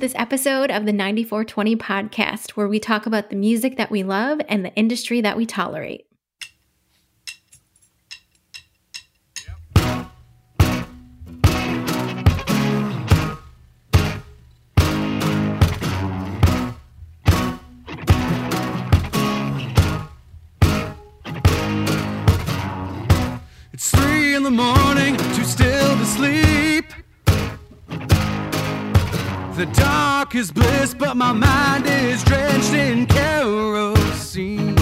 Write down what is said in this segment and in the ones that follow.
This episode of the 9420 podcast, where we talk about the music that we love and the industry that we tolerate. It's three in the morning, The dark is bliss, but my mind is drenched in kerosene.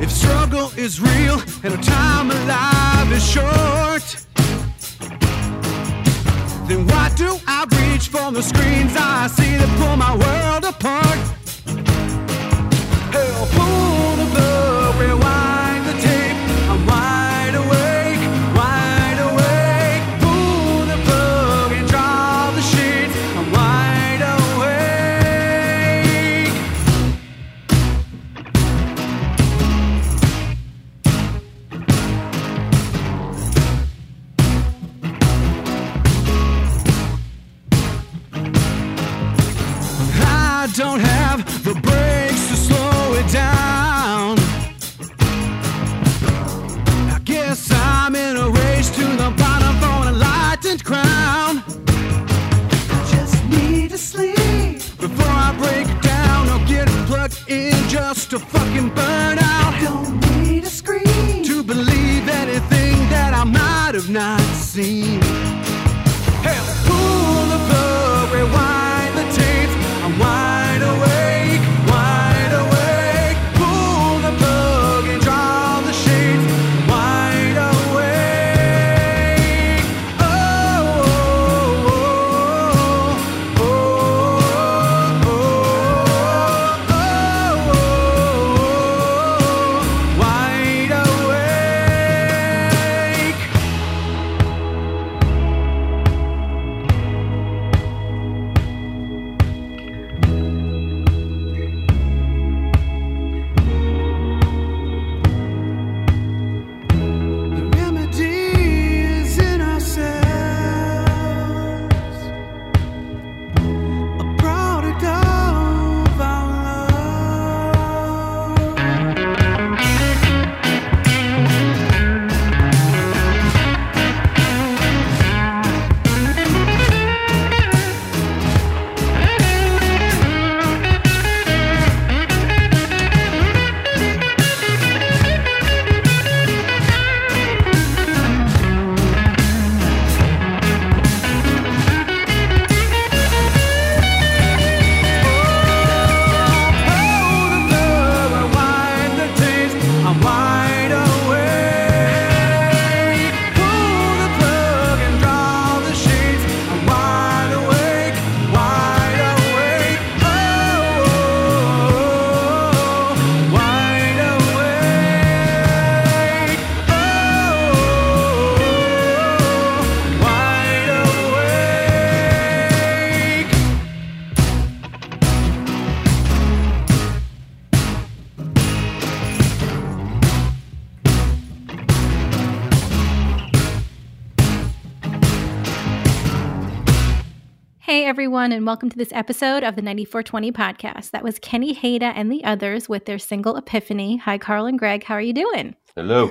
If struggle is real and our time alive is short, then why do I reach for the screens I see that pull my world apart? Hell, pull the Hey everyone, and welcome to this episode of the 9420 podcast. That was Kenny Hada and the others with their single Epiphany. Hi, Carl and Greg. How are you doing? Hello.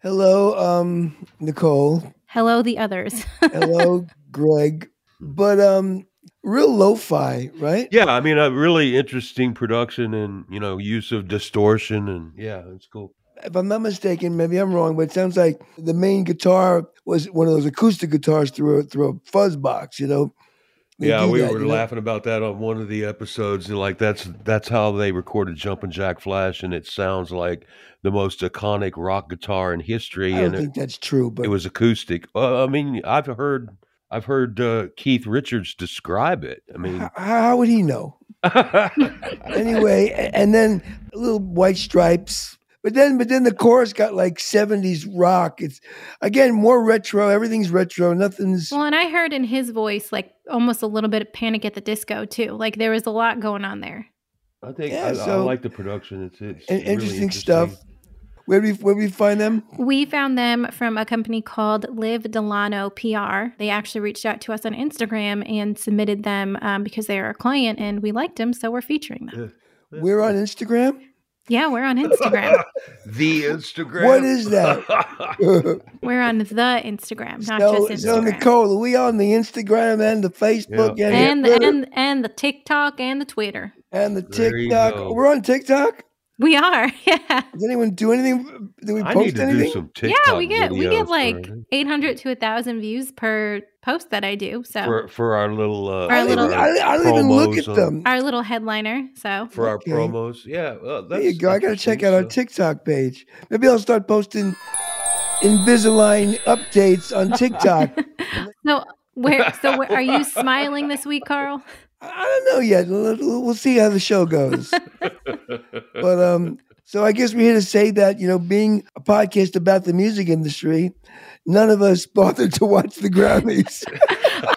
Hello, um, Nicole. Hello, the others. Hello, Greg. But um, real lo-fi, right? Yeah, I mean, a really interesting production and you know use of distortion and yeah, it's cool. If I'm not mistaken, maybe I'm wrong, but it sounds like the main guitar was one of those acoustic guitars through a, through a fuzz box. You know? They yeah, we that, were you know? laughing about that on one of the episodes. and, Like that's that's how they recorded Jumpin' Jack Flash, and it sounds like the most iconic rock guitar in history. I don't and it, think that's true, but it was acoustic. Well, I mean, I've heard I've heard uh, Keith Richards describe it. I mean, how, how would he know? Anyway, and then little white stripes But then, but then the chorus got like '70s rock. It's again more retro. Everything's retro. Nothing's. Well, and I heard in his voice like almost a little bit of Panic at the Disco too. Like there was a lot going on there. I think Yeah, I, I like the production. It's, it's in- really interesting stuff. Where do we where do we find them? We found them from a company called Liv Delano PR. They actually reached out to us on Instagram and submitted them um, because they are a client and we liked them, so we're featuring them. We're on Instagram. Yeah, we're on Instagram. the Instagram. What is that? we're on the Instagram, not so, just so Instagram. Nicole, are we on the Instagram and the Facebook Yeah. and, and the the, and and the TikTok and the Twitter. and the TikTok? We're on TikTok. We are, yeah. Does anyone do anything? Do we I post need to anything? do some TikTok yeah, we get we get for- like 800 to 1000 views per post that I do. So for for our little uh, Our I don't, little- even, I, I don't even look at them. our little headliner. So for our Okay. promos. Yeah, well, There you go. I got to check interesting, out our TikTok page. Maybe I'll start posting Invisalign updates on TikTok. so where so where, are you smiling this week, Carl? I don't know yet. We'll we'll see how the show goes. but um, so I guess we're here to say that you know, being a podcast about the music industry, none of us bothered to watch the Grammys.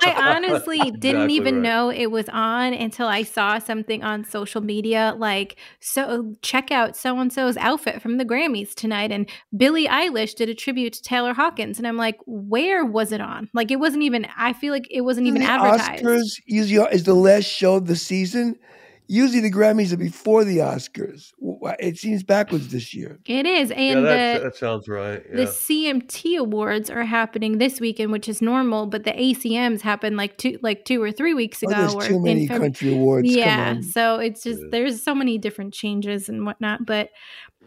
I honestly didn't Exactly even right. know it was on until I saw something on social media like so check out so and so's outfit from the Grammys tonight and Billie Eilish did a tribute to Taylor Hawkins and I'm like where was it on? Like it wasn't even I feel like it wasn't even the advertised. Oscars usually are- is the last show of the season. Usually the Grammys are before the Oscars. It seems backwards this year. It is Yeah, and that, the that sounds right. the CMT awards are happening this weekend, which is normal, but the ACMs happened like two like two or three weeks Oh, ago. there's too many Feb- country awards. Yeah so it's just Yeah. there's so many different changes and whatnot but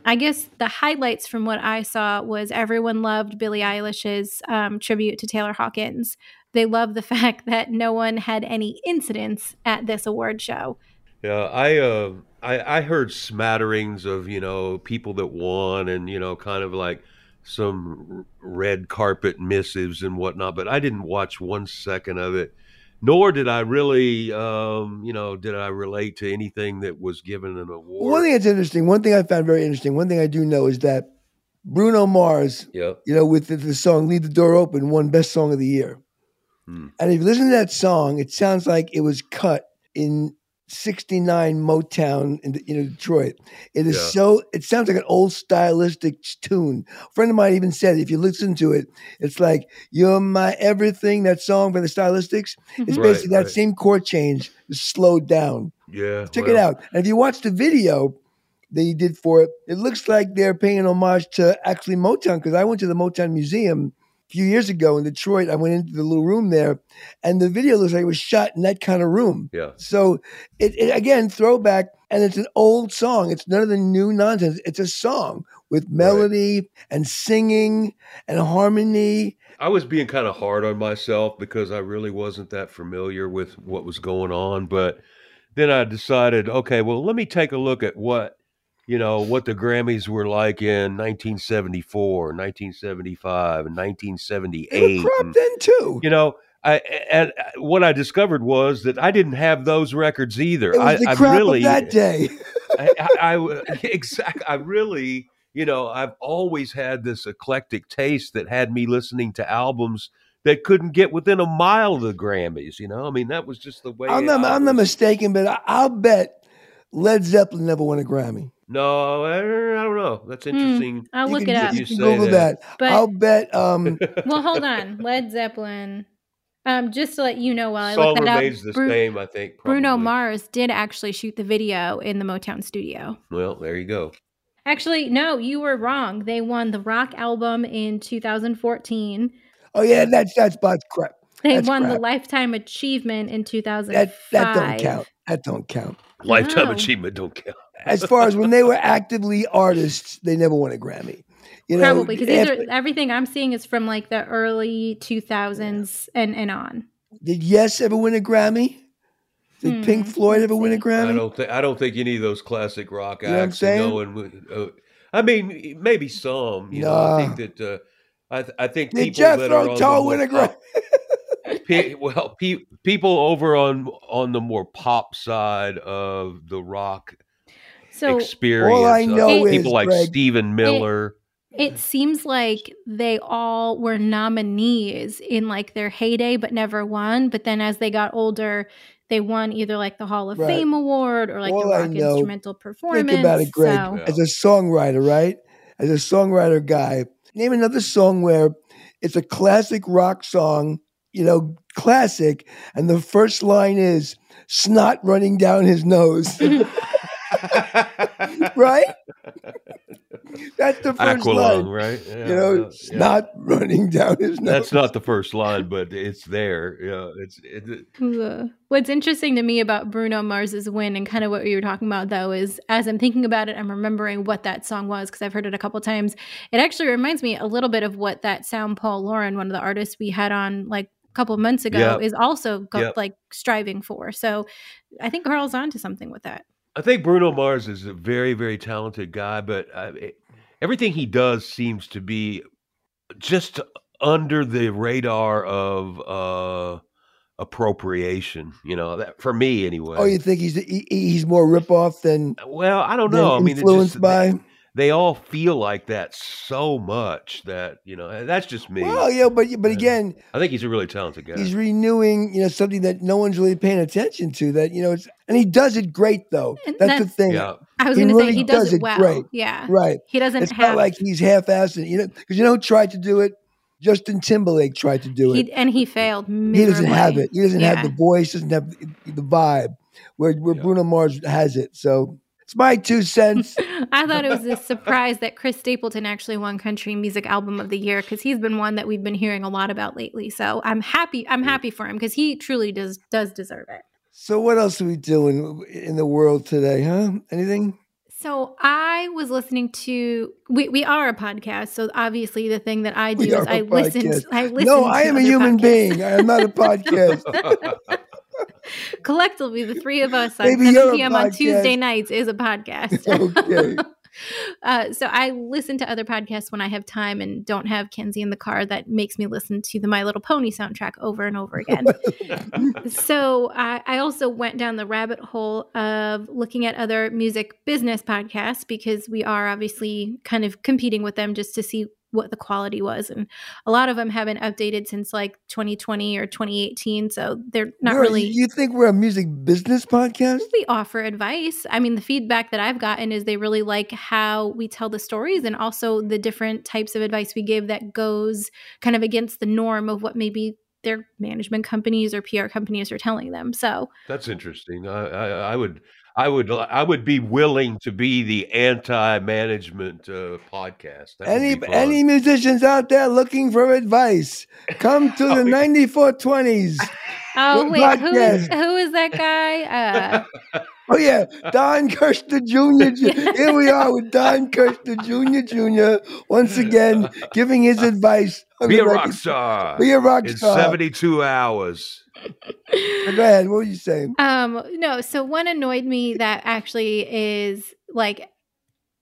i guess the highlights from what i saw was everyone loved billie eilish's um, tribute to taylor hawkins they loved the fact that no one had any incidents at this award show Yeah, I uh, I I heard smatterings of you know people that won and you know kind of like some red carpet missives and whatnot, but I didn't watch one second of it. Nor did I really, um, you know, did I relate to anything that was given an award. One thing that's interesting, one thing I found very interesting, one thing I do know is that Bruno Mars, Yep. you know, with the, the song Leave the Door Open, won Best Song of the Year. Hmm. And if you listen to that song, it sounds like it was cut in 69 Motown in you know, Detroit. It is Yeah. so, it sounds like an old stylistic tune. A friend of mine even said, if you listen to it, it's like, You're my everything, that song by the stylistics. It's Mhm. Right, basically that right. same chord change, slowed down. Yeah. Check it out. And if you watch the video that he did for it, it looks like they're paying homage to actually Motown. Because I went to the Motown Museum a few years ago in Detroit. I went into the little room there, and the video looks like it was shot in that kind of room. Yeah. So it, it again throwback, and it's an old song. It's none of the new nonsense. It's a song with melody and singing and harmony. I was being kind of hard on myself because I really wasn't that familiar with what was going on. But then I decided, okay, well, let me take a look at what, you know, what the Grammys were like in 1974, 1975, and They 1978. were crap and, then too. you know, I, and what I discovered was that I didn't have those records either. It was I, the I crap really, of that day. I, I, I exactly. I really, you know, I've always had this eclectic taste that had me listening to albums that couldn't get within a mile of the Grammys. You know, I mean, that was just the way. I'm not, I I'm not mistaken, but I, I'll bet Led Zeppelin never won a Grammy. No, I, I don't know. That's interesting. i'll You look can- it up You You can Google that. that. But- I'll bet. Um, well hold on led zeppelin um just to let you know while i Song look that up remains the Bru- same, I think. bruno mars did actually shoot the video in the motown studio Well, there you go. Actually, no, you were wrong. They won the rock album in 2014. oh yeah, that's that's Bot's crap. They That's won the lifetime achievement in 2005. That that don't count. That don't count. Lifetime No. achievement don't count. As far as when they were actively artists, they never won a Grammy. You know, Probably because these after- are everything I'm seeing is from like the early 2000s and and on. did Yes ever win a Grammy? Did Hmm, Pink Floyd ever let's win a. Grammy? I don't think I don't think any of those classic rock You know what I'm acts saying? go and uh, I mean, maybe some. You know, I think that uh, I th- I think Did people that are on the Tull more win a Grammy? Pe- well, pe- people over on on the more pop side of the rock So experience. All I know is, people like Greg, Stephen Miller. it seems like they all were nominees in like their heyday, but never won. But then as they got older, they won either like the Hall of Right. Fame award or like All the I Rock know- Instrumental Performance. Think about it, Greg. So- As a songwriter, right? As a songwriter guy, name another song where it's a classic rock song, you know, classic, and the first line is snot running down his nose. right? That's the first Aqualung, line. right? Yeah, You know, yeah, yeah. snot running down his nose. That's not the first line, but it's there. Yeah, it's it, Ugh. What's interesting to me about Bruno Mars's win and kind of what you were talking about though is as I'm thinking about it, I'm remembering what that song was because I've heard it a couple times. It actually reminds me a little bit of what that sound Paul Lauren, one of the artists we had on like a couple of months ago, Yep. is also go- Yep. like striving for. So I think Carl's onto something with that. I think Bruno Mars is a very, very talented guy, but uh, it, everything he does seems to be just under the radar of uh, appropriation. You know, that for me anyway. Oh, you think he's he, he's more ripoff than, well, I don't than know. I mean, influenced just, by? They, they all feel like that so much that you know. Eh, that's just me. Well, yeah, but but again, I think he's a really talented guy. he's renewing, you know, something that no one's really paying attention to. That you know, it's and he does it great though. And That's, the thing, yeah, I was going to say he does, does it it well. great. Yeah. right? He doesn't It's have not like he's half-assed. you know, because you know, who tried to do it. Justin Timberlake tried to do it. he, and he failed Miserably. He doesn't have it. He doesn't have the voice. Doesn't have the, the vibe where where Yeah. Bruno Mars has it. So it's my two cents. I thought it was a surprise that Chris Stapleton actually won Country Music Album of the Year because he's been one that we've been hearing a lot about lately. So I'm happy. I'm happy for him because he truly does does deserve it. so what else are we doing in the world today? Huh? Anything? So I was listening to we, we are a podcast. So obviously the thing that I do We is I listen. podcast. I listen. No, to I am a human podcasts. being. I am not a podcast. Collectively, the three of us on Maybe 7 p.m. on. Tuesday nights is a podcast. okay. Uh, so I listen to other podcasts when I have time and don't have Kenzie in the car. That makes me listen to the My Little Pony soundtrack over and over again. so I, I also went down the rabbit hole of looking at other music business podcasts because we are obviously kind of competing with them just to see what the quality was and a lot of them haven't updated since like 2020 or 2018 so they're not We're- really You think we're a music business podcast? we offer advice. I mean, the feedback that I've gotten is they really like how we tell the stories and also the different types of advice we give that goes kind of against the norm of what maybe their management companies or PR companies are telling them. So, That's interesting. I, I, I would, I would, I would be willing to be the anti-management uh, podcast. That Any any musicians out there looking for advice? Come to the 9420s. oh wait, who is podcast. who is that guy? Uh, Oh yeah, Don Kirshner Jr. Here we are with Don Kirshner Jr. Jr. Once again giving his advice. on be the a rock star Be a rock star. in 72 hours. Go ahead. What were you saying? Um, no, so one annoyed me that actually is like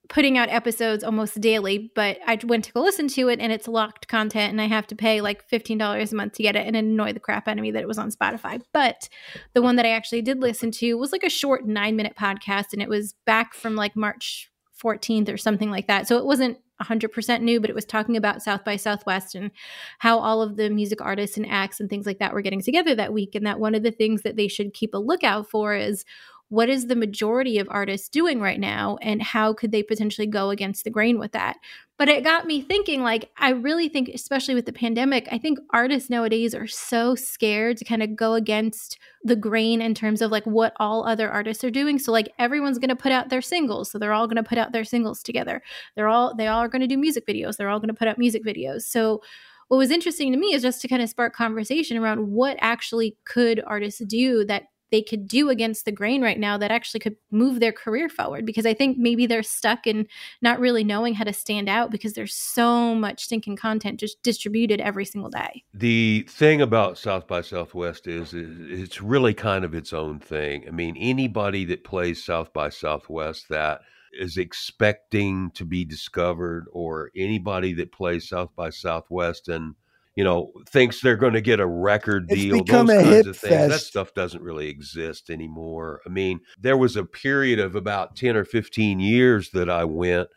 putting out episodes almost daily, but I went to go listen to it and it's locked content and I have to pay like $15 a month to get it and annoy the crap out of me that it was on Spotify. But the one that I actually did listen to was like a short nine minute podcast and it was back from like March 14th or something like that. So it wasn't 100% new, but it was talking about South by Southwest and how all of the music artists and acts and things like that were getting together that week. And that one of the things that they should keep a lookout for is what is the majority of artists doing right now and how could they potentially go against the grain with that? But it got me thinking like i really think especially with the pandemic i think artists nowadays are so scared to kind of go against the grain in terms of like what all other artists are doing. So like everyone's going to put out their singles so they're all going to put out their singles together. They're all they all are going to do music videos they're all going to put out music videos. So what was interesting to me is just to kind of spark conversation around what actually could artists do that they could do against the grain right now that actually could move their career forward because I think maybe they're stuck in not really knowing how to stand out because there's so much stinking content just distributed every single day. The thing about South by Southwest is, is it's really kind of its own thing. I mean, anybody that plays South by Southwest that is expecting to be discovered, or anybody that plays South by Southwest and you know, thinks they're going to get a record It's deal. those kinds of things. That stuff doesn't really exist anymore. I mean, there was a period of about 10 or 15 years that I went.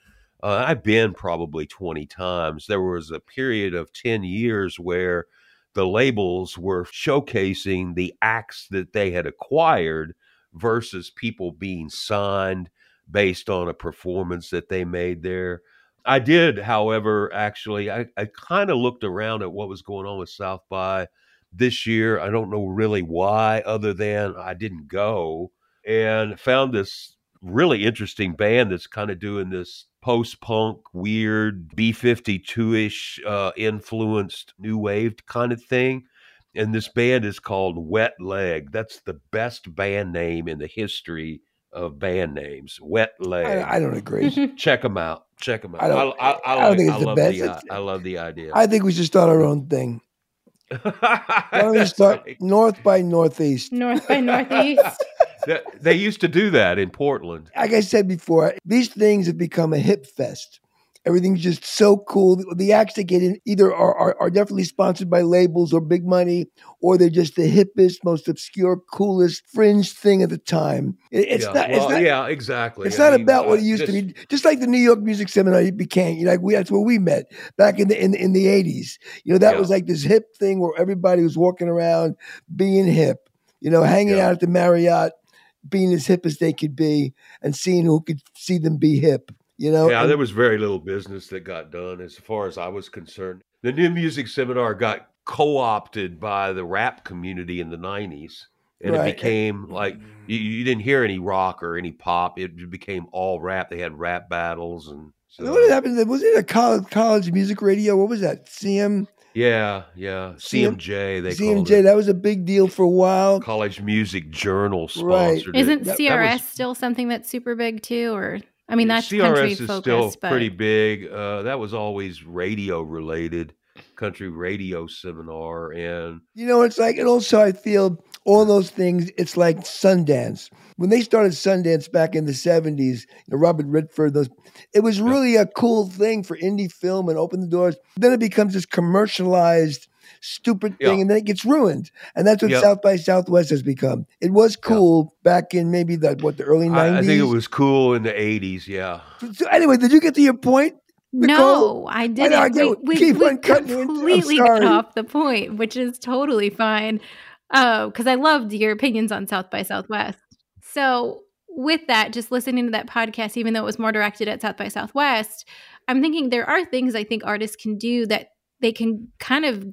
Uh, I've been probably 20 times. There was a period of 10 years where the labels were showcasing the acts that they had acquired versus people being signed based on a performance that they made there. I did, however, actually, I, I kind of looked around at what was going on with South by this year. I don't know really why, other than I didn't go and found this really interesting band that's kind of doing this post punk, weird B 52 ish uh, influenced new wave kind of thing. And this band is called Wet Leg. That's the best band name in the history of band names. Wet Leg I, I don't agree. check them out. Check them out. I don't- I, I, I don't think it's I the love best. The, It's- I love the idea. I think we should start our own thing. Why don't we start right. north by northeast? North by Northeast. They- they used to do that in Portland. Like I said before, these things have become a hip fest. Everything's just so cool. The- The acts that get in either are, are, are definitely sponsored by labels or big money, or they're just the hippest, most obscure, coolest fringe thing at the time. It- it's yeah. not. Well, it's not. yeah, exactly. It's I not mean, about what uh, it used to be. Just like the New York Music Seminar it became, you know, like we, that's where we met back in the in, in the eighties. You know, that Yeah. was like this hip thing where everybody was walking around being hip. You know, hanging Yeah. out at the Marriott, being as hip as they could be, and seeing who could see them be hip. You know, Yeah, And- there was very little business that got done as far as I was concerned. The new music seminar got co-opted by the rap community in the 90s. And Right. it became like you, mm. you didn't hear any rock or any pop. It became all rap. They had rap battles and so, what happened? Was it a college college music radio? What was that? CM yeah, yeah. CMJ they called CMJ. it. That was a big deal for a while. College Music Journal sponsored. Right. sponsored it. Isn't That- that CRS was- still something that's super big too? Or I mean, that's CRS country is focused, still but pretty big. Uh, that was always radio related, country radio seminar, and You know, it's like, and also I feel all those things, it's like Sundance. When they started Sundance back in the 70s, you know, Robert Redford, those, it was really a cool thing for indie film and open the doors. Then it becomes this commercialized, stupid thing, Yeah. and then it gets ruined. And that's what Yep. South by Southwest has become. It was cool back in maybe the, what, the early 90s? I, I think it was cool in the '80s. Yeah, So anyway, did you get to your point? Nicole? no, I didn't. I we do. we, Keep we on cutting you completely got off the point, which is totally fine. Uh, because I loved your opinions on South by Southwest. So with that, just listening to that podcast, even though it was more directed at South by Southwest, I'm thinking there are things I think artists can do that they can kind of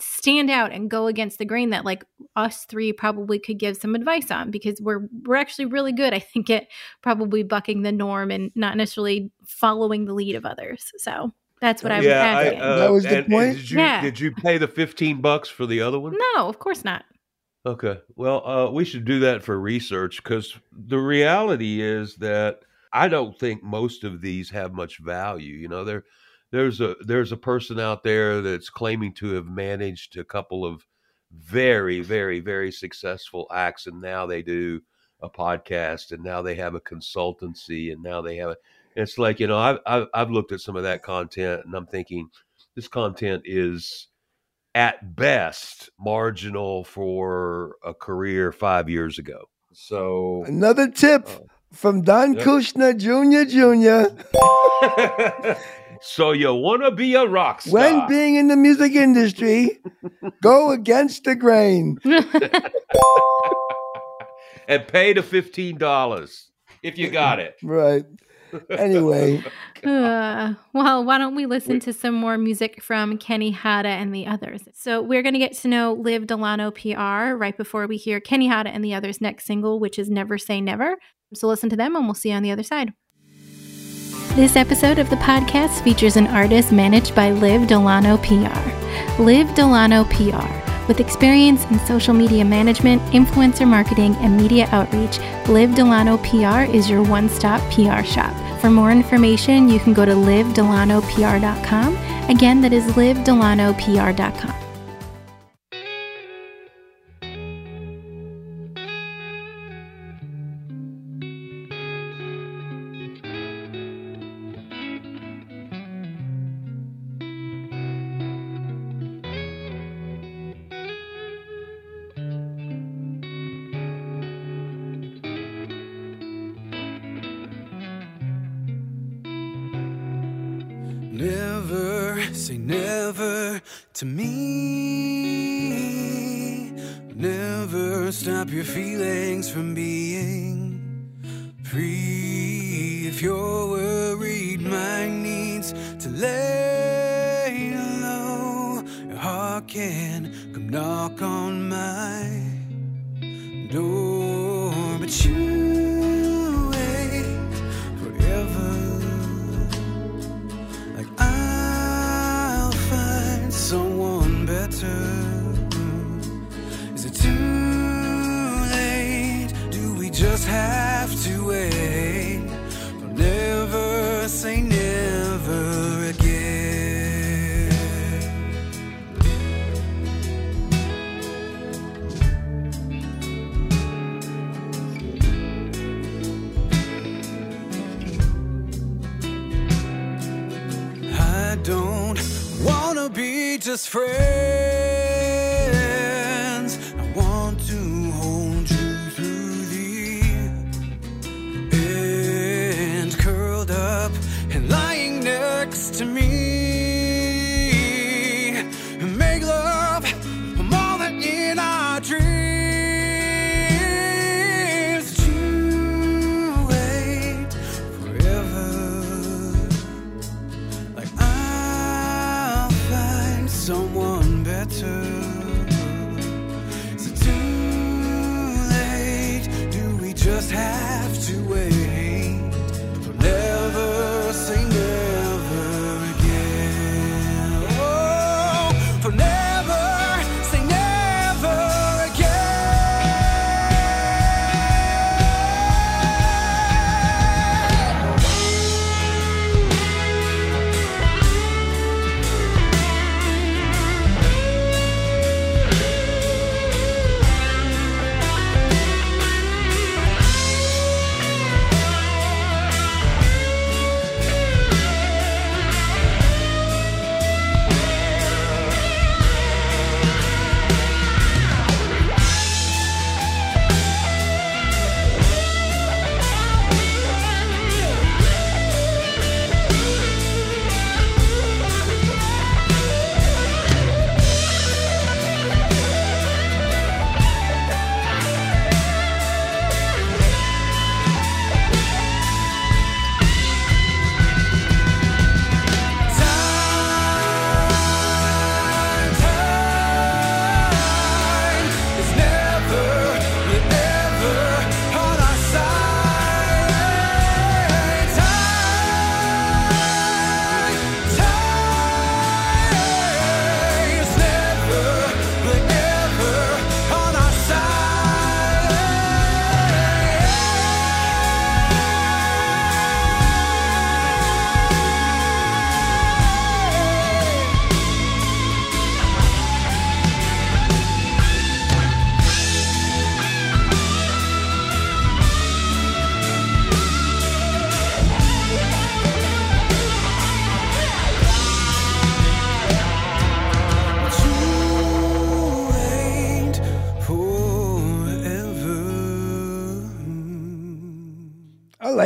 stand out and go against the grain that like us three probably could give some advice on because we're we're actually really good I think at probably bucking the norm and not necessarily following the lead of others. So that's what I was yeah. I, asking. uh, That was the and- and point? did you Yeah. did you pay the 15 bucks for the other one? no, of course not. Okay. Well, uh, we should do that for research because the reality is that I don't think most of these have much value. You know, there, there's a there's a person out there that's claiming to have managed a couple of very, very, very successful acts, and now they do a podcast, and now they have a consultancy, and now they have a. It's like you know, I've I've, I've looked at some of that content, and I'm thinking this content is at best marginal for a career five years ago. So Another tip Oh. from Don Yep. Kirshner Jr. Jr. so you want to be a rock star? When being in the music industry, go against the grain. and pay the fifteen dollars if you got it. Right. Anyway, Uh, well, why don't we listen to some more music from Kenny Hada and the others? So we're going to get to know Liv Delano PR right before we hear Kenny Hada and the others' next single, which is Never Say Never. So listen to them and we'll see you on the other side. This episode of the podcast features an artist managed by Liv Delano PR. Liv Delano PR. With experience in social media management, influencer marketing, and media outreach, Liv Delano PR is your one stop PR shop. For more information, you can go to livdelanopr.com. Again, that is livdelanopr.com. Is it too late? Do we just have to wait? I'll never say never again. I don't wanna be just friends.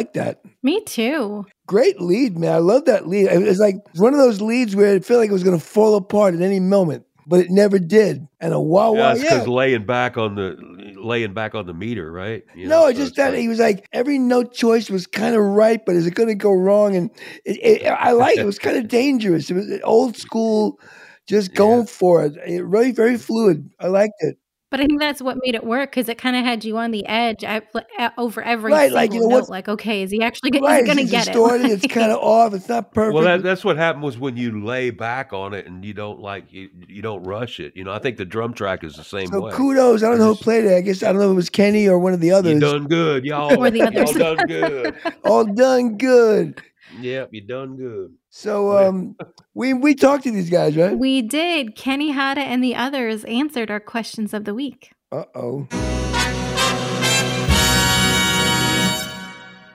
Like that. Me too. Great lead, man. I love that lead. It was like one of those leads where it felt like it was going to fall apart at any moment, but it never did. And a wow, wow, That's yeah. because laying back on the laying back on the meter, right? You no, know, it's so just it's that like- he was like every note choice was kind of right, but is it going to go wrong? And it, it, I like it. It was kind of dangerous. It was old school, just going for it. It really very fluid. I liked it. But I think that's what made it work because it kind of had you on the edge at, at- over every Right, single like, you know, note. Like, okay, is he actually gonna, Right, gonna get distorted. it? It's kind of off. It's not perfect. Well, that, that's what happened was when you lay back on it and you don't like you, you don't rush it. You know, I think the drum track is the same so way. kudos. I don't know who played it. I guess I don't know if it was Kenny or one of the You others. done good, y'all. Or the y'all done good. All done good. Yep, you done good. So um, we we talked to these guys, right? we did. Kenny Hada and the others answered our questions of the week. Uh oh.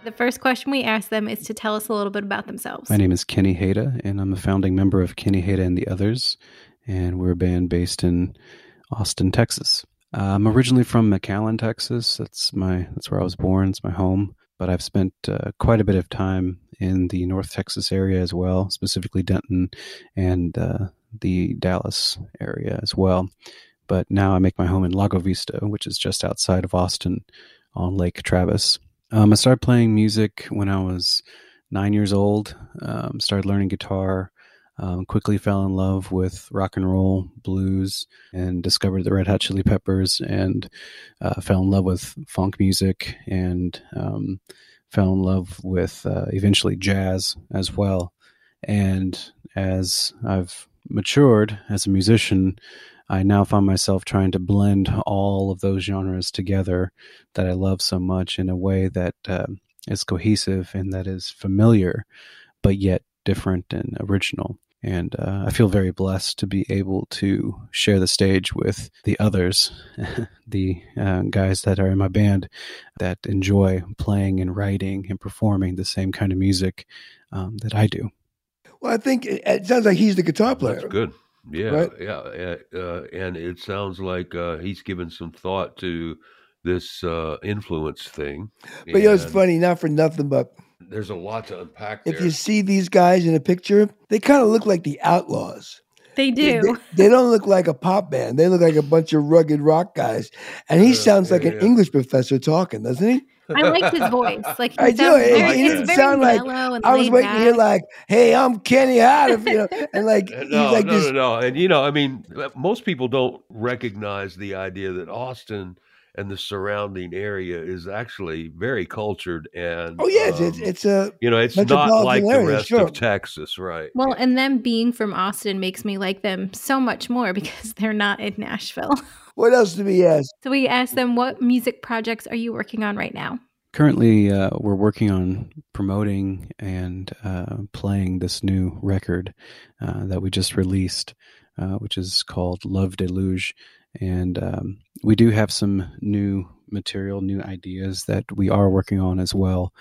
The first question we asked them is to tell us a little bit about themselves. My name is Kenny Hada, and I'm a founding member of Kenny Hada and the Others, and we're a band based in Austin, Texas. Uh, I'm originally from McAllen, Texas. That's my that's where I was born. It's my home. But I've spent uh, quite a bit of time in the North Texas area as well, specifically Denton and uh, the Dallas area as well. But now I make my home in Lago Vista, which is just outside of Austin on Lake Travis. Um, I started playing music when I was nine years old. Um, started learning guitar. Um, quickly fell in love with rock and roll, blues, and discovered the Red Hot Chili Peppers, and uh, fell in love with funk music, and um, fell in love with uh, eventually jazz as well. And as I've matured as a musician, I now find myself trying to blend all of those genres together that I love so much in a way that uh, is cohesive and that is familiar, but yet different and original. And uh, I feel very blessed to be able to share the stage with the others, the uh, guys that are in my band that enjoy playing and writing and performing the same kind of music um, that I do. Well, I think it, it sounds like he's the guitar player. That's good. Yeah, Right. yeah, uh, uh, and it sounds like uh, he's given some thought to this uh, influence thing. But you know, it's funny, not for nothing, but There's a lot to unpack if you see these guys in a picture, they kind of look like the Outlaws. They They, do. they- they don't look like a pop band. They look like a bunch of rugged rock guys. And he Yeah, sounds like an yeah. English professor talking, doesn't he? I like his voice. Like he I do. sounds It- very, it it's doesn't sound like- I was laid waiting to hear like, "Hey, I'm Kenny Howard," you know, and like Uh, he's no, like no, this. no, no. And you know, I mean, uh, most people don't recognize the idea that Austin and the surrounding area is actually very cultured and Oh yes, it's um, it's a you know, it's not metropolitan like the area, rest sure. of Texas, right? Well, and them being from Austin makes me like them so much more because they're not in Nashville. what else do we ask? So we asked them, what music projects are you working on right now? Currently, uh, we're working on promoting and uh, playing this new record uh, that we just released, uh, which is called Love Deluge. And um, we do have some new material, new ideas that we are working on as well.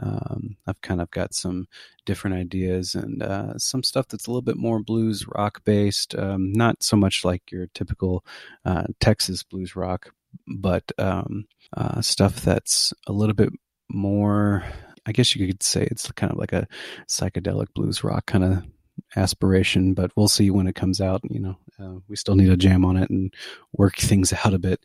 Um, I've kind of got some different ideas and uh, some stuff that's a little bit more blues rock based, um, not so much like your typical uh, Texas blues rock, but um, uh, stuff that's a little bit more. I guess you could say it's kind of like a psychedelic blues rock kind of aspiration, but we'll see when it comes out. You know, uh, we still need to jam on it and work things out a bit.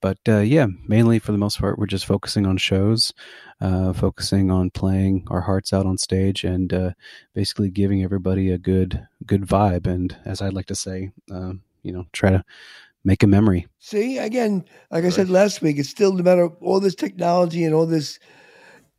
But uh, yeah, mainly for the most part, we're just focusing on shows, uh, focusing on playing our hearts out on stage, and uh, basically giving everybody a good good vibe. And as I'd like to say, uh, you know, try to make a memory. See, again, like I said last week, it's still no matter all this technology and all this.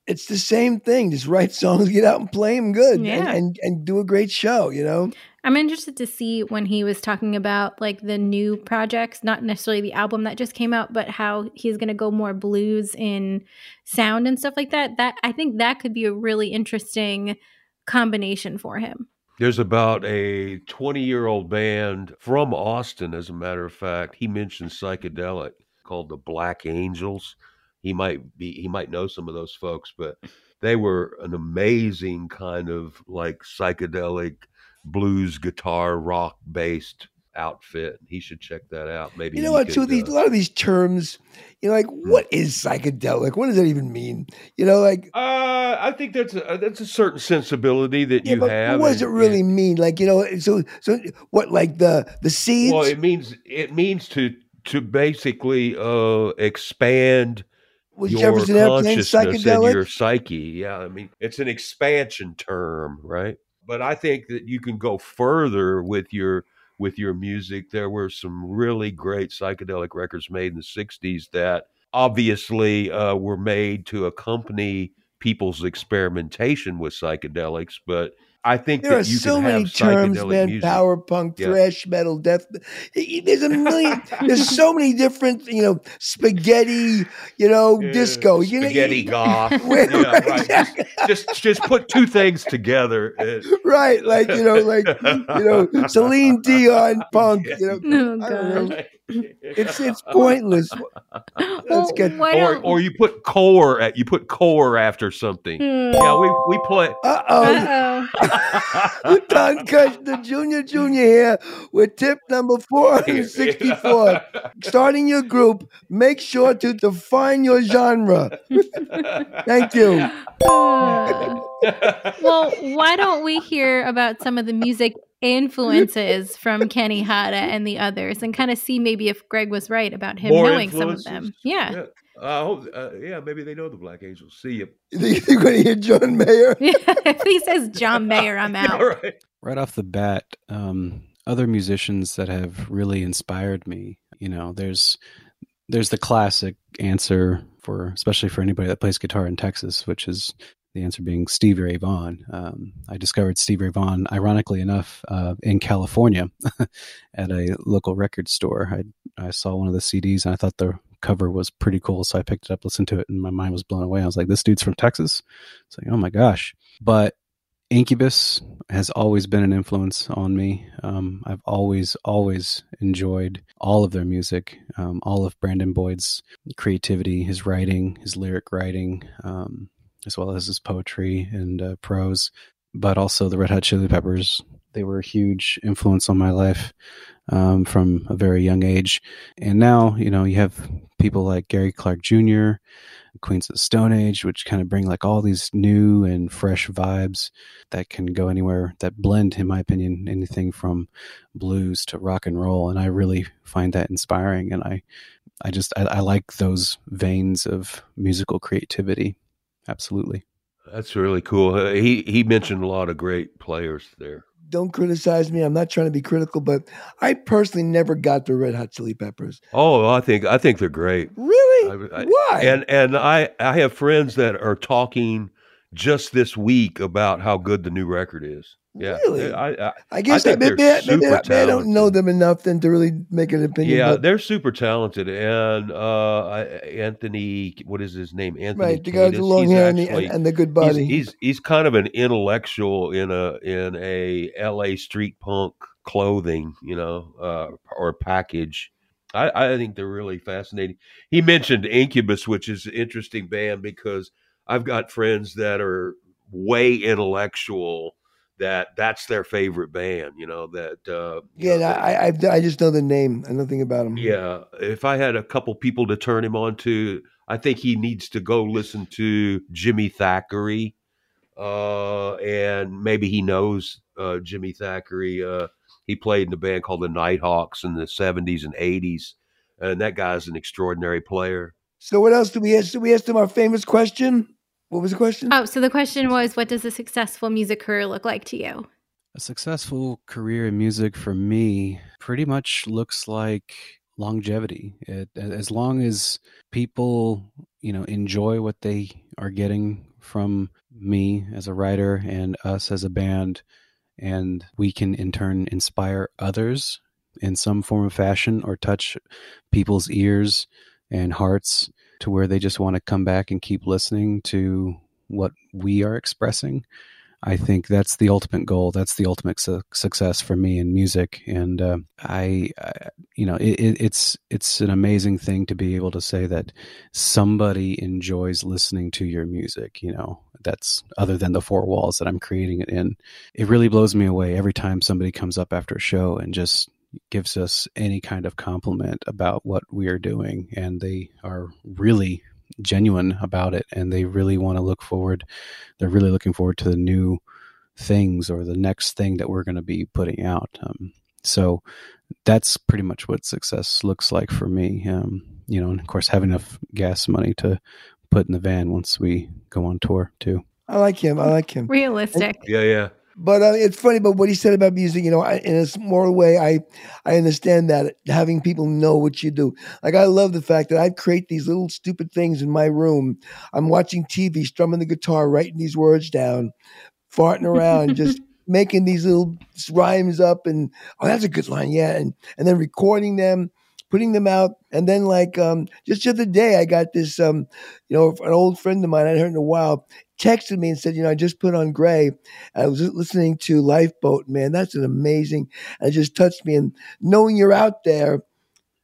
It's the same thing. Just write songs, get out and play them good, and, and and do a great show. You know, I'm interested to see when he was talking about like the new projects, not necessarily the album that just came out, but how he's going to go more blues in sound and stuff like that. That I think that could be a really interesting combination for him. There's about a 20 year old band from Austin, as a matter of fact. He mentioned psychedelic called the Black Angels. He might be, he might know some of those folks, but they were an amazing kind of like psychedelic blues guitar rock based outfit. He should check that out. Maybe you know what? could, Too these uh, a lot of these terms, you know, like what is psychedelic? What does that even mean? You know, like uh, I think that's a that's a certain sensibility that yeah, you but have. what does it really and- mean? Like you know, so so what? Like the the seeds? Well, it means it means to to basically uh expand was your Jefferson Airplane psychedelic? your psyche. Yeah, I mean it's an expansion term, right? But I think that you can go further with your with your music. There were some really great psychedelic records made in the '60s that obviously uh, were made to accompany people's experimentation with psychedelics, but I think There that are you so can many have terms, man. music. Power punk, Yeah. thrash metal, death. There's a million. there's so many different. You know, spaghetti. You know, Yeah, disco. You know, spaghetti you- goth. Wait, yeah, right, right. Just, just just put two things together. Uh, and- right? Like you know, like you know, Celine Dion punk. You know, Oh, I don't God. know. It's it's pointless. Well, get- why or or you put core at you put core after something. Hmm. Yeah, we we play. Uh oh. Uh-oh. Don Kirshner Jr. Jr. here with tip number 464. Starting your group, make sure to define your genre. Thank you. Uh, well, why don't we hear about some of the music influences from Kenny Hada and the others and kind of see maybe if Greg was right about him More knowing some of them. Yeah. Yeah. I hope, uh, yeah, maybe they know the Black Angels. See you. You think you're going to hear John Mayer? if he says John Mayer, I'm out. All right. right off the bat, um, other musicians that have really inspired me, you know, there's there's the classic answer for especially for anybody that plays guitar in Texas, which is the answer being Stevie Ray Vaughan. Um, I discovered Stevie Ray Vaughan, ironically enough, uh, in California at a local record store. I I saw one of the CDs and I thought the cover was pretty cool, so I picked it up, listened to it, and my mind was blown away. I was like, "This dude's from Texas." It's like, oh my gosh! But Incubus has always been an influence on me. Um, I've always, always enjoyed all of their music, um, all of Brandon Boyd's creativity, his writing, his lyric writing, um, as well as his poetry and uh, prose, but also the Red Hot Chili Peppers. They were a huge influence on my life um, from a very young age. And now, you know, you have people like Gary Clark Jr., Queens of the Stone Age, which kind of bring like all these new and fresh vibes that can go anywhere that blend, in my opinion, anything from blues to rock and roll. And I really find that inspiring. And I, I just, I, I like those veins of musical creativity. Absolutely. That's really cool. Uh, He he mentioned a lot of great players there. Don't criticize me. I'm not trying to be critical, but I personally never got the Red Hot Chili Peppers. Oh, I think I think they're great. Really? I- I- Why? And and I I have friends that are talking just this week about how good the new record is. Yeah, Really? I, I, I guess maybe, they're maybe, super maybe I don't know them enough then to really make an opinion. yeah, but- they're super talented. And uh, Anthony, what is his name? Anthony. right. The guy with the long hair and and, the good he's, body. he's he's kind of an intellectual in a in a L.A. street punk clothing, you know, uh, or package. I, I think they're really fascinating. He mentioned Incubus, which is an interesting band because I've got friends that are way intellectual. That that's their favorite band, you know. That uh, yeah, know, I, I I just know the name. I know nothing about him. yeah, if I had a couple people to turn him on to, I think he needs to go listen to Jimmy Thackery. Uh, and maybe he knows uh, Jimmy Thackery. Uh, he played in a band called the Nighthawks in the 70s and 80s. And that guy's an extraordinary player. So what else do we ask? Did we ask him our famous question? What was the question? Oh, so the question was what does a successful music career look like to you? A successful career in music for me pretty much looks like longevity. It, as long as people, you know, enjoy what they are getting from me as a writer and us as a band, and we can in turn inspire others in some form of fashion or touch people's ears and hearts to where they just want to come back and keep listening to what we are expressing. I think that's the ultimate goal. That's the ultimate su- success for me in music, and uh, I, I, you know, it, it, it's it's an amazing thing to be able to say that somebody enjoys listening to your music. You know, that's other than the four walls that I'm creating it in. It really blows me away every time somebody comes up after a show and just gives us any kind of compliment about what we are doing, and they are really genuine about it and they really want to look forward they're really looking forward to the new things or the next thing that we're going to be putting out um, so that's pretty much what success looks like for me um, you know and of course having enough gas money to put in the van once we go on tour too I like him. I like him. Realistic. Yeah, yeah. But uh, it's funny, but what he said about music, you know, I, in a small way, I I understand that having people know what you do. Like I love the fact that I create these little stupid things in my room. I'm watching TV, strumming the guitar, writing these words down, farting around, just making these little rhymes up, and oh, that's a good line, yeah, and and then recording them, putting them out, and then like um, just the other day, I got this um, you know, an old friend of mine I hadn't heard in a while texted me and said, you know, I just put on Gray. I was listening to Lifeboat, man. That's an amazing. And it just touched me. And knowing you're out there,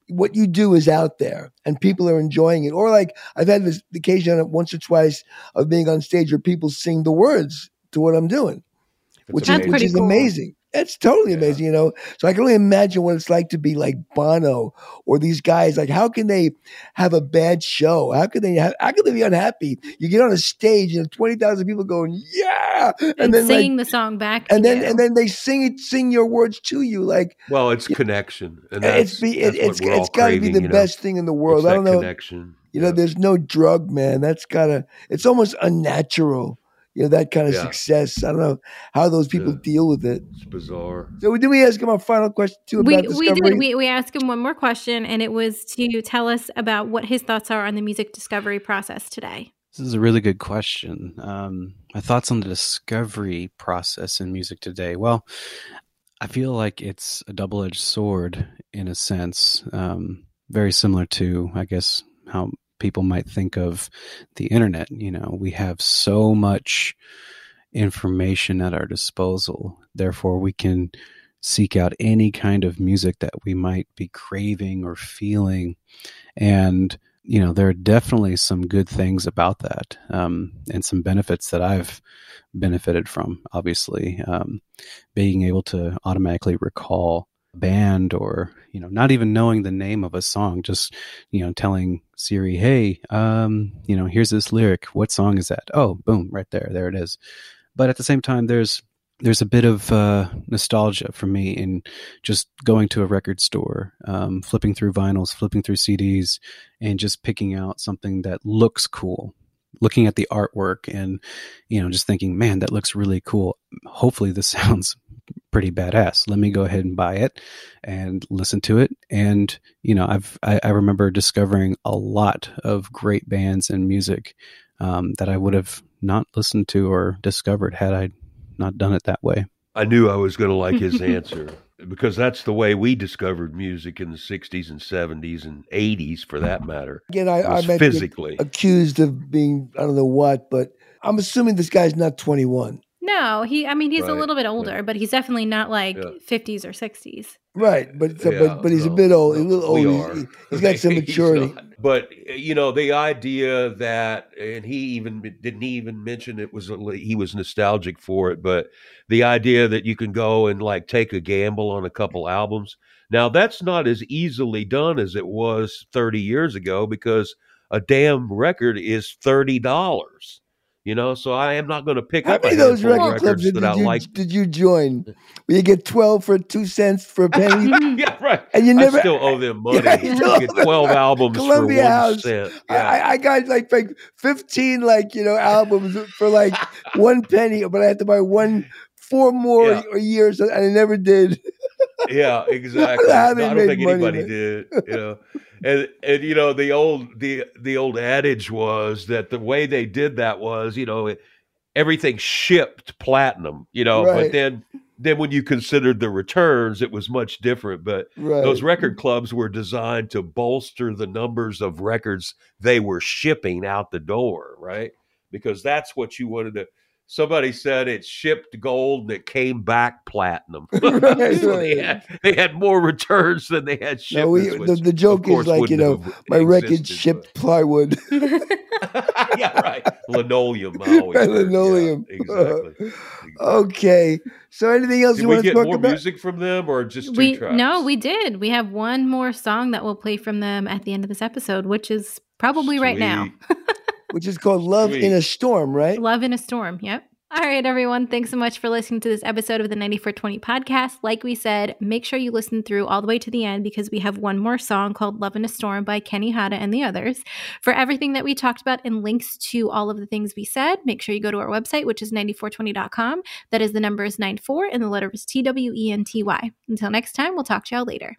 what you do is out there and people are enjoying it. Or like I've had this occasion once or twice of being on stage where people sing the words to what I'm doing, which is, which is cool. amazing. It's totally Yeah. amazing, you know. So I can only imagine what it's like to be like Bono or these guys. Like, how can they have a bad show? How can they have? How can they be unhappy? You get on a stage and twenty thousand people going, yeah, and, And, then like, singing the song back to and then you. and then they sing it, sing your words to you. Like Well, it's connection, and that's, it's be, that's it, what it's we're all it's got to be the you know? best thing in the world. It's I don't know. connection. You know, Yeah. there's no drug, man. That's gotta. It's almost unnatural. You know that kind of Yeah. success. I don't know how those people Yeah. deal with it. it's bizarre. So did we ask him our final question too we, about we discovery? did. We, we asked him one more question, and it was to tell us about what his thoughts are on the music discovery process today. This is a really good question. Um, my thoughts on the discovery process in music today. Well, I feel like it's a double edged sword in a sense, um, very similar to, I guess, how people might think of the internet. You know, we have so much information at our disposal, therefore, we can seek out any kind of music that we might be craving or feeling. And you know, there are definitely some good things about that, um, and some benefits that I've benefited from. Obviously, um, being able to automatically recall band, or you know, not even knowing the name of a song, just you know, telling Siri, "Hey, um, you know, here's this lyric. What song is that?" Oh, boom, right there, there it is. But at the same time, there's there's a bit of uh, nostalgia for me in just going to a record store, um, flipping through vinyls, flipping through CDs, and just picking out something that looks cool. Looking at the artwork and you know just thinking, man, that looks really cool. Hopefully, this sounds pretty badass. Let me go ahead and buy it and listen to it. And you know, I've I, I remember discovering a lot of great bands and music um, that I would have not listened to or discovered had I not done it that way. I knew I was going to like his answer because that's the way we discovered music in the 60s and 70s and 80s, for that matter. Again, I, I was physically. accused of being I don't know what, but I'm assuming this guy's not 21. No, he. I mean, he's a little bit older, but he's definitely not like Yeah. fifties or sixties. Right, but so, Yeah, but but he's a bit old, a little old. He's, he's got some maturity. But eh, you know, the idea that, and he even didn't even mention it was he was nostalgic for it, but the idea that you can go and like take a gamble on a couple albums. Now that's not as easily done as it was 30 years ago because a damn record is thirty dollars. You know, so I am not going to pick How up many of those record clubs records did, that I you, like. did you join? Where you get 12 for two cents for a penny? Yeah, right. And you never I still owe them money. Yeah, you get twelve albums Columbia for one House. cent. I, Yeah. I- I got like like 15 like, you know, albums for like one penny, but I had to buy one four more Yeah. years and I never did. yeah, exactly. I don't think anybody did. You know, and and you know the old the the old adage was that the way they did that was you know everything shipped platinum. You know, Right. but then then when you considered the returns, it was much different. But Right. those record clubs were designed to bolster the numbers of records they were shipping out the door, right? Because that's what you wanted to. Somebody said it shipped gold and it came back platinum. Right, So right. they, had, they had more returns than they had No, we, shipments. the, the joke is like, you know, my record existed, shipped plywood. yeah, right. Linoleum. I always heard. Yeah, Linoleum. exactly. exactly. okay. So anything else Did you we want to get talk more about? music from them or just two we tracks? no, we did. We have one more song that we'll play from them at the end of this episode, which is probably right now. Sweet. Which is called Love in a Storm, right? Love in a Storm. Yep. All right, everyone. Thanks so much for listening to this episode of the 9420 podcast. Like we said, make sure you listen through all the way to the end because we have one more song called Love in a Storm by Kenny Hada and the others. For everything that we talked about and links to all of the things we said, make sure you go to our website, which is 9420.com. That is the number is 94 and the letter is T W E N T Y. Until next time, we'll talk to y'all later.